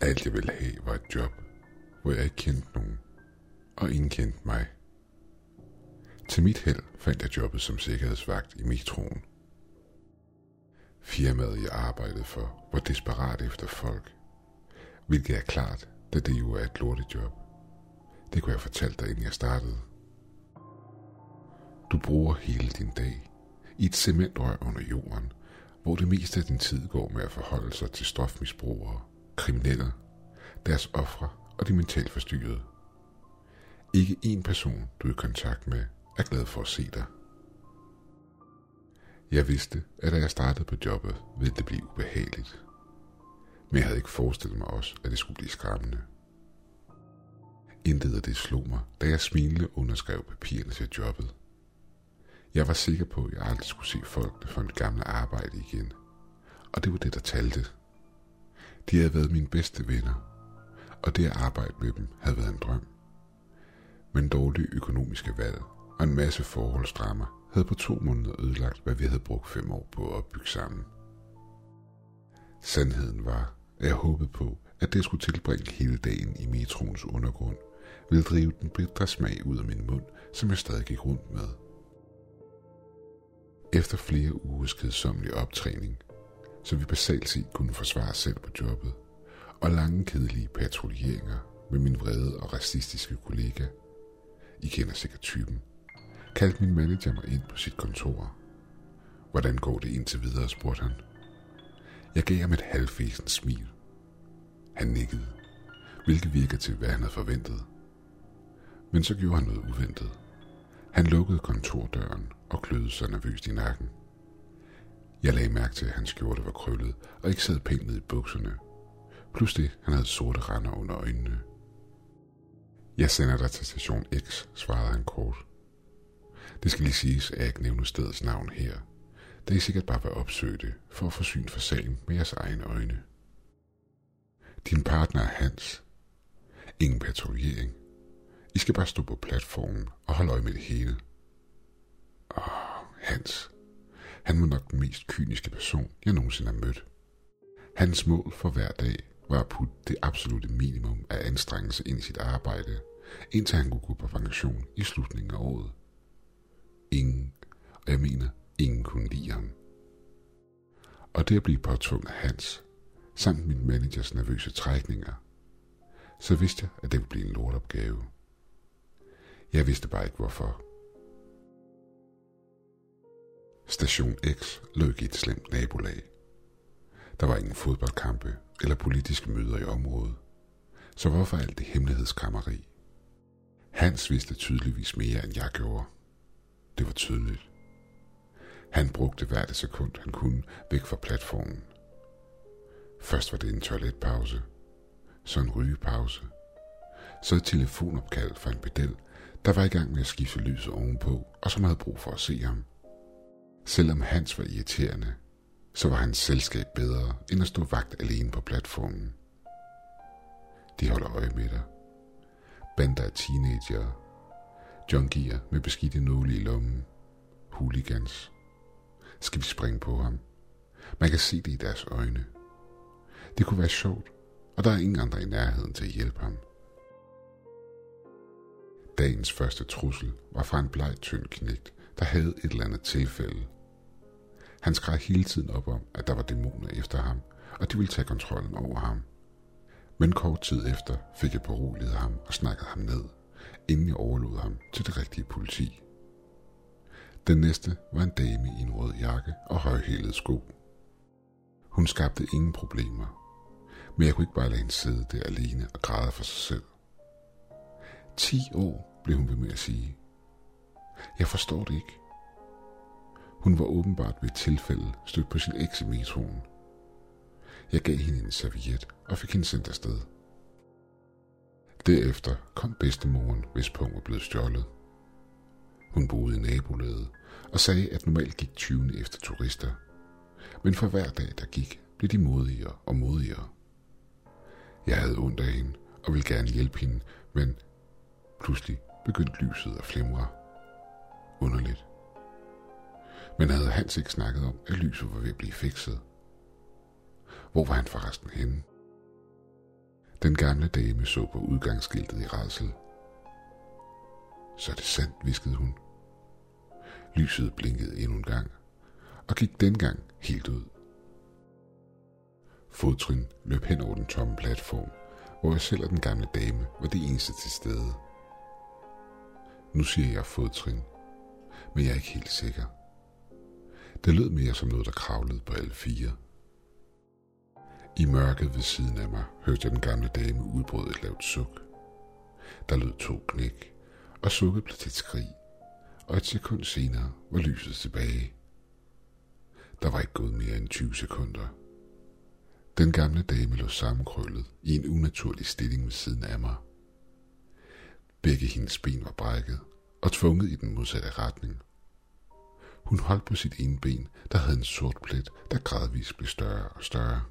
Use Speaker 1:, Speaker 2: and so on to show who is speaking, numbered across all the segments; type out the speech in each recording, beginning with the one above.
Speaker 1: Alt jeg ville have var et job, hvor jeg ikke kendte nogen, og ingen kendte mig. Til mit held fandt jeg jobbet som sikkerhedsvagt i metroen. Firmaet, jeg arbejdede for, var desperat efter folk, hvilket er klart, da det jo er et lortejob. Det kunne jeg fortælle dig, inden jeg startede. Du bruger hele din dag i et cementrør under jorden, hvor det meste af din tid går med at forholde sig til stofmisbrugere, kriminelle, deres ofre og de mentalt forstyrrede. Ikke en person, du er i kontakt med, er glad for at se dig. Jeg vidste, at da jeg startede på jobbet, ville det blive ubehageligt. Men jeg havde ikke forestillet mig også, at det skulle blive skræmmende. Intet af det slog mig, da jeg smilende underskrev papirerne til jobbet. Jeg var sikker på, at jeg aldrig skulle se folk fra mit gamle arbejde igen. Og det var det, der talte. De havde været mine bedste venner, og det at arbejde med dem havde været en drøm. Men dårlige økonomiske valg og en masse forholdsdrammer havde på to måneder ødelagt, hvad vi havde brugt fem år på at opbygge sammen. Sandheden var, at jeg håbede på, at det skulle tilbringe hele dagen i metroens undergrund, ville drive den bitre smag ud af min mund, som jeg stadig gik rundt med. Efter flere ugers kedsomlig optræning, så vi basalt set kunne forsvare os selv på jobbet, og lange kedelige patruljeringer med min vrede og racistiske kollega, I kender sikkert typen, kaldte min manager mig ind på sit kontor. Hvordan går det indtil videre, spurgte han. Jeg gav ham et halvfæsent smil. Han nikkede, hvilket virkede til, hvad han havde forventet. Men så gjorde han noget uventet. Han lukkede kontordøren og kløede sig nervøst i nakken. Jeg lagde mærke til, at hans skjorte var krøllet og ikke sad pænt ned i bukserne. Plus det, han havde sorte render under øjnene. Jeg sender dig til station X, svarede han kort. Det skal lige siges, at jeg ikke nævner stedets navn her. Det er sikkert bare at opsøge det, for at få syn for sagen med jeres egne øjne. Din partner er Hans. Ingen patruljering. I skal bare stå på platformen og holde øje med det hele. Åh, Hans. Han var nok den mest kyniske person, jeg nogensinde har mødt. Hans mål for hver dag var at putte det absolute minimum af anstrengelse ind i sit arbejde, indtil han kunne gå på pension i slutningen af året. Ingen, og jeg mener, ingen kunne lide ham. Og det at blive påtvunget af Hans, samt min managers nervøse trækninger, så vidste jeg, at det ville blive en lortopgave. Jeg vidste bare ikke hvorfor. Station X lå i et slemt nabolag. Der var ingen fodboldkampe eller politiske møder i området. Så hvorfor alt det hemmelighedskrammeri? Hans vidste tydeligvis mere, end jeg gjorde. Det var tydeligt. Han brugte hvert sekund, han kunne væk fra platformen. Først var det en toiletpause, så en rygepause, så et telefonopkald fra en pedel, der var i gang med at skifte lyset ovenpå, og som havde brug for at se ham. Selvom Hans var irriterende, så var hans selskab bedre, end at stå vagt alene på platformen. De holder øje med dig. Bander af teenager, junkier med beskidte nåle i lommen, hooligans. Skal vi springe på ham? Man kan se det i deres øjne. Det kunne være sjovt, og der er ingen andre i nærheden til at hjælpe ham. Dagens første trussel var fra en bleg tynd knægt, der havde et eller andet tilfælde. Han skreg hele tiden op om, at der var dæmoner efter ham, og de ville tage kontrollen over ham. Men kort tid efter fik jeg beroliget ham og snakket ham ned, inden jeg overlod ham til det rigtige politi. Den næste var en dame i en rød jakke og højhælede sko. Hun skabte ingen problemer, men jeg kunne ikke bare lade hende sidde der alene og græde for sig selv. 10 år, blev hun ved med at sige. Jeg forstår det ikke. Hun var åbenbart ved et tilfælde stødt på sin eks i metroen. Jeg gav hende en serviet og fik hende sendt afsted. Derefter kom bedstemoren, hvis punkt var blevet stjålet. Hun boede i nabolaget og sagde, at normalt gik 20 efter turister. Men for hver dag, der gik, blev de modigere og modigere. Jeg havde ondt af hende og ville gerne hjælpe hende, men pludselig begyndte lyset at flimre. Underligt. Men havde Hans ikke snakket om, at lyset var ved at blive fikset? Hvor var han forresten henne? Den gamle dame så på udgangsskiltet i rædsel. Så er det sandt, viskede hun. Lyset blinkede endnu en gang, og gik dengang helt ud. Fodtrin løb hen over den tomme platform, hvor jeg selv og den gamle dame var det eneste til stede. Nu siger jeg fodtrin, men jeg er ikke helt sikker. Det lød mere som noget, der kravlede på alle fire. I mørket ved siden af mig hørte jeg den gamle dame udbryde et lavt suk. Der lød to knæk, og sukket blev til et skrig, og et sekund senere var lyset tilbage. Der var ikke gået mere end 20 sekunder. Den gamle dame lå sammenkrøllet i en unaturlig stilling ved siden af mig. Begge hendes ben var brækket og tvunget i den modsatte retning. Hun holdt på sit ene ben, der havde en sort plet, der gradvist blev større og større.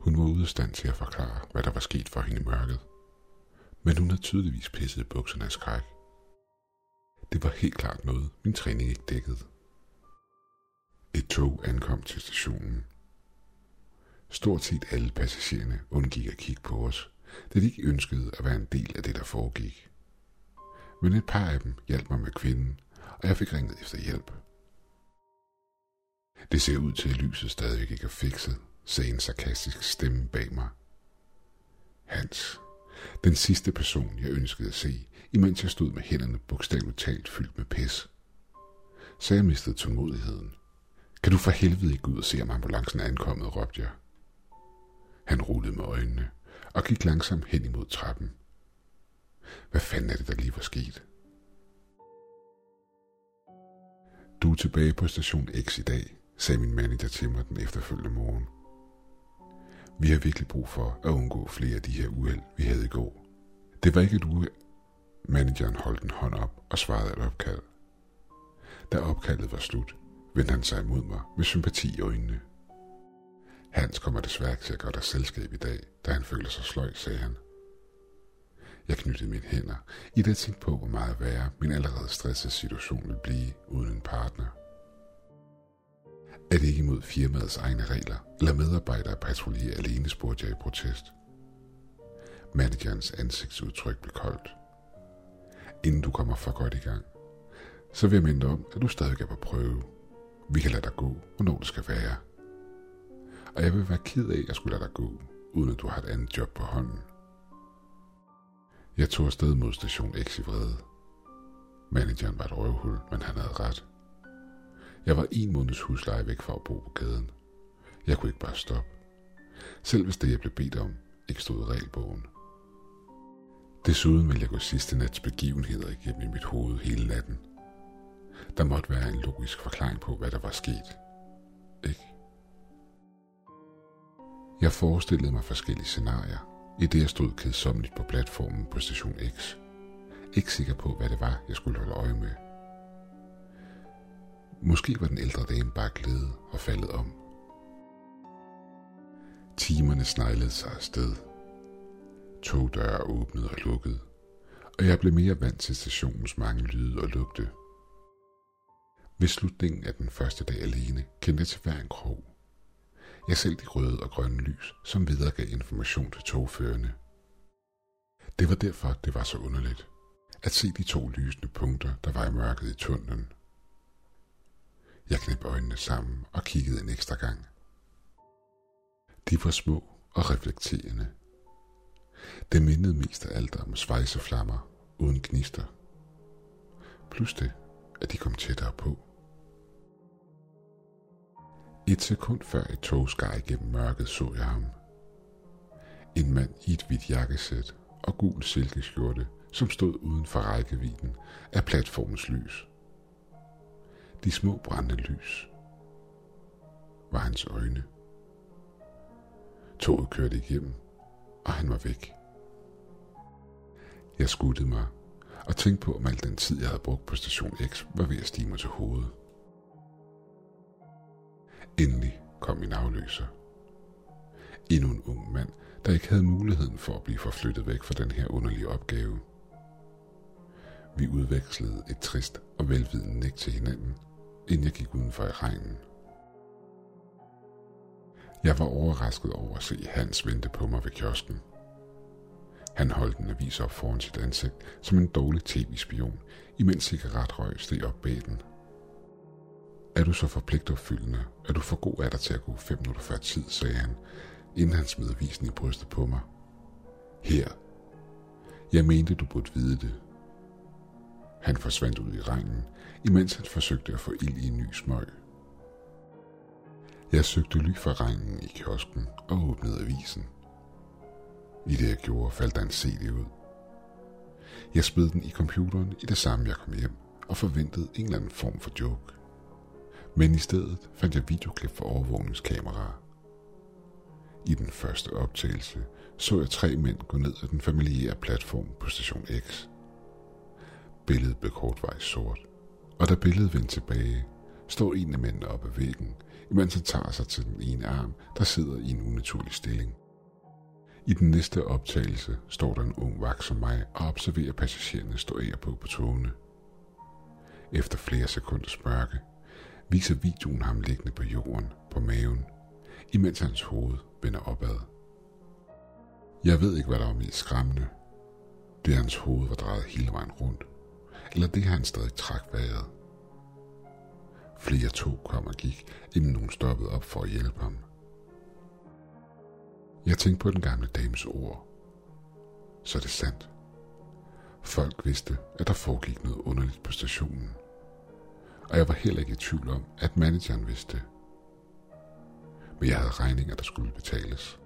Speaker 1: Hun var ude af stand til at forklare, hvad der var sket for hende i mørket. Men hun havde tydeligvis pisset i bukserne af skræk. Det var helt klart noget, min træning ikke dækkede. Et tog ankom til stationen. Stort set alle passagererne undgik at kigge på os, da de ikke ønskede at være en del af det, der foregik. Men et par af dem hjalp mig med kvinden, og jeg fik ringet efter hjælp. Det ser ud til, at lyset stadig ikke er fikset, sagde en sarkastisk stemme bag mig. Hans, den sidste person, jeg ønskede at se, imens jeg stod med hænderne bogstaveligt talt fyldt med pis. Så jeg mistede tålmodigheden. Kan du for helvede ikke ud og se, om ambulancen er ankommet, råbte jeg. Han rullede med øjnene og gik langsomt hen imod trappen. Hvad fanden er det, der lige var sket? Du er tilbage på station X i dag, sagde min manager til mig den efterfølgende morgen. Vi har virkelig brug for at undgå flere af de her uheld, vi havde i går. Det var ikke et uheld. Manageren holdt en hånd op og svarede et opkald. Da opkaldet var slut, vendte han sig imod mig med sympati i øjnene. Hans kommer desværre ikke til at gøre dig selskab i dag, da han føler sig sløj, sagde han. Jeg knyttede mine hænder, i det tænkte på, hvor meget værre min allerede stressede situation ville blive uden en partner. Er det ikke imod firmaets egne regler, Lad medarbejdere patruljere alene, spurgte jeg i protest. Managerens ansigtsudtryk blev koldt. Inden du kommer for godt i gang, så vil jeg minde om, at du stadig er på prøve. Vi kan lade dig gå, hvornår det skal være. Og jeg vil være ked af, at jeg skulle lade dig gå, uden at du har et andet job på hånden. Jeg tog afsted mod station X i vrede. Manageren var et røvhul, men han havde ret. Jeg var en måneds husleje væk fra at bo på gaden. Jeg kunne ikke bare stoppe. Selv hvis det, jeg blev bedt om, ikke stod i regelbogen. Desuden ville jeg gå sidste nats begivenheder igennem i mit hoved hele natten. Der måtte være en logisk forklaring på, hvad der var sket. Ikke? Jeg forestillede mig forskellige scenarier, i det jeg stod kedsomligt på platformen på station X. Ikke sikker på, hvad det var, jeg skulle holde øje med. Måske var den ældre dame bare glæde og faldet om. Timerne sneglede sig afsted. Togdøre åbnede og lukkede, og jeg blev mere vant til stationens mange lyde og lugte. Ved slutningen af den første dag alene kendte jeg til hver en krog. Jeg selv de røde og grønne lys, som videregav information til togførende. Det var derfor, det var så underligt at se de to lysende punkter, der var i mørket i tunnelen. Jeg knep øjnene sammen og kiggede en ekstra gang. De var små og reflekterende. Det mindede mest af alt om svejseflammer uden gnister. Plus det, at de kom tættere på. Et sekund før et tog skar igennem mørket, så jeg ham. En mand i et hvidt jakkesæt og gul silkeskjorte, som stod uden for rækkevidden af platformens lys. De små brændende lys var hans øjne. Toget kørte igennem, og han var væk. Jeg skuttede mig og tænkte på, om al den tid, jeg havde brugt på station X, var ved at stige mig til hovedet. Endelig kom min afløser. Endnu en ung mand, der ikke havde muligheden for at blive forflyttet væk fra den her underlige opgave. Vi udvekslede et trist og velvidende nik til hinanden, inden jeg gik udenfor i regnen. Jeg var overrasket over at se Hans vente på mig ved kiosken. Han holdt en avis op foran sit ansigt som en dårlig tv-spion, imens cigaretrøg steg op bag den. Er du så forpligtopfyldende, Er du for god af dig til at gå fem minutter før tid, sagde han, inden han smed avisen i brystet på mig. Her. Jeg mente, du burde vide det. Han forsvandt ud i regnen, imens han forsøgte at få ild i en ny smøg. Jeg søgte ly for regnen i kiosken og åbnede avisen. I det jeg gjorde, faldt der en CD ud. Jeg smed den i computeren i det samme, jeg kom hjem, og forventede en eller anden form for joke. Men i stedet fandt jeg videoklip fra overvågningskameraer. I den første optagelse så jeg tre mænd gå ned ad den familiære platform på station X. Billedet blev kortvejs sort, og da billedet vendte tilbage, står en af mændene op ad væggen, imens han tager sig til den ene arm, der sidder i en unaturlig stilling. I den næste optagelse står der en ung vagt som mig og observerer passagererne stå af på på togene. Efter flere sekunders mørke viser videoen ham liggende på jorden på maven, imens hans hoved vender opad. Jeg ved ikke, hvad der var mest skræmmende. Det er, hans hoved var drejet hele vejen rundt, eller det han stadig trak vejret. Flere tog kom og gik, inden nogen stoppede op for at hjælpe ham. Jeg tænkte på den gamle dames ord. Så er det sandt. Folk vidste, at der foregik noget underligt på stationen. Og jeg var heller ikke i tvivl om, at manageren vidste det. Men jeg havde regninger, der skulle betales.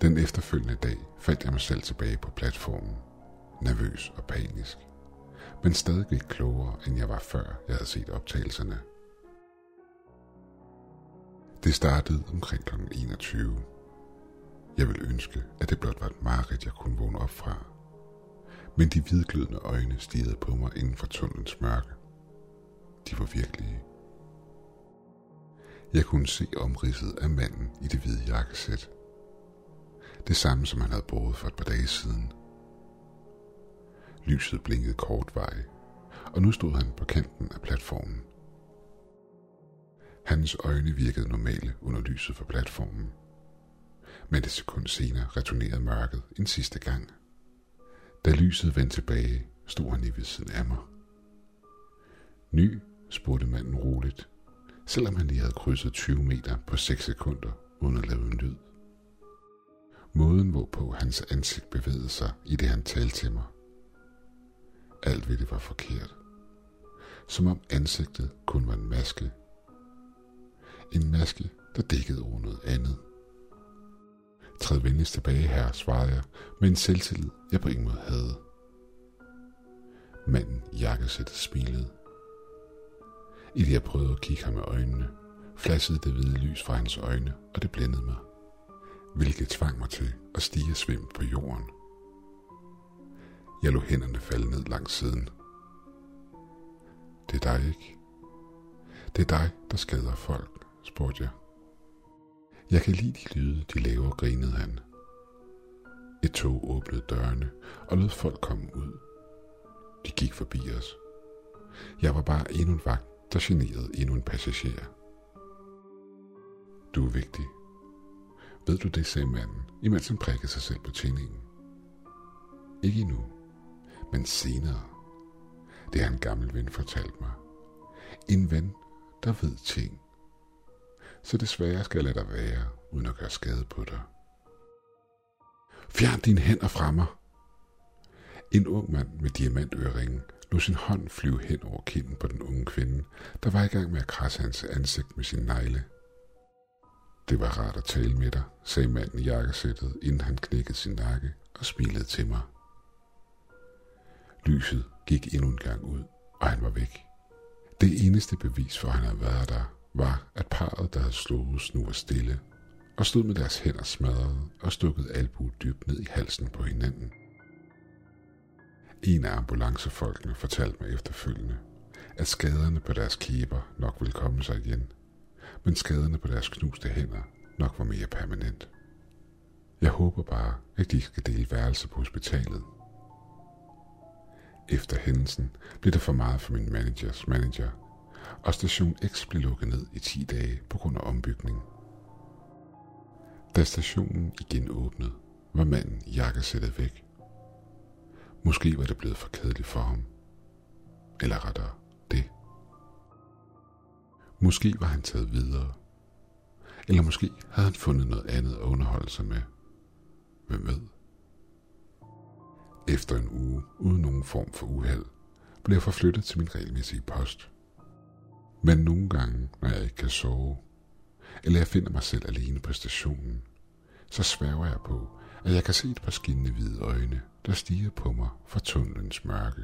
Speaker 1: Den efterfølgende dag faldt jeg mig selv tilbage på platformen, nervøs og panisk, men stadig lidt klogere, end jeg var før jeg havde set optagelserne. Det startede omkring kl. 21. Jeg ville ønske, at det blot var et mareridt, jeg kunne vågne op fra. Men de hvidglødende øjne stirrede på mig inden for tunnelens mørke. De var virkelige. Jeg kunne se omridset af manden i det hvide jakkesæt. Det samme, som han havde båret for et par dage siden. Lyset blinkede kort vej, og nu stod han på kanten af platformen. Hans øjne virkede normale under lyset fra platformen. Men et sekund senere returnerede mørket en sidste gang. Da lyset vendte tilbage, stod han lige ved siden af mig. Ny, spurgte manden roligt, selvom han lige havde krydset 20 meter på 6 sekunder uden at lave en lyd. Måden, hvorpå hans ansigt bevægede sig, i det han talte til mig. Alt ved det var forkert. Som om ansigtet kun var en maske. En maske, der dækkede over noget andet. Træd venligst tilbage her, svarede jeg, med en selvtillid, jeg på ingen måde havde. Manden i jakkesættet smilede. I det jeg prøvede at kigge ham med øjnene, flassede det hvide lys fra hans øjne, og det blændede mig hvilket tvang mig til at stige svim på jorden. Jeg lå hænderne falde ned langs siden. Det er dig ikke. Det er dig, der skader folk, spurgte jeg. Jeg kan lide de lyde, de laver, grinede han. Et tog åbnede dørene og lod folk komme ud. De gik forbi os. Jeg var bare endnu en vagt, der generede endnu en passager. Du er vigtig, ved du det, sagde manden, imens han prikkede sig selv på tændingen. Ikke endnu, men senere. Det har en gammel ven fortalt mig. En ven, der ved ting. Så desværre skal jeg lade dig være, uden at gøre skade på dig. Fjern dine hænder fra mig. En ung mand med diamantøringen lod sin hånd flyve hen over kinden på den unge kvinde, der var i gang med at krasse hans ansigt med sin negle. Det var rart at tale med dig, sagde manden i jakkesættet, inden han knækkede sin nakke og smilede til mig. Lyset gik endnu en gang ud, og han var væk. Det eneste bevis for, at han havde været der, var, at parret, der havde slået, nu var stille, og stod med deres hænder smadret og stukket albu dybt ned i halsen på hinanden. En af ambulancefolkene fortalte mig efterfølgende, at skaderne på deres kæber nok ville komme sig igen, men skaderne på deres knuste hænder nok var mere permanent. Jeg håber bare, at de skal dele værelse på hospitalet. Efter hændelsen blev det for meget for min managers manager, og station X blev lukket ned i 10 dage på grund af ombygning. Da stationen igen åbnede, var manden i jakkesættet væk. Måske var det blevet for kedeligt for ham. Eller rettere, det. Måske var han taget videre. Eller måske havde han fundet noget andet at underholde sig med. Hvem ved? Efter en uge uden nogen form for uheld, blev jeg forflyttet til min regelmæssige post. Men nogle gange, når jeg ikke kan sove, eller jeg finder mig selv alene på stationen, så sværger jeg på, at jeg kan se et par skinnende hvide øjne, der stiger på mig fra tunnelens mørke.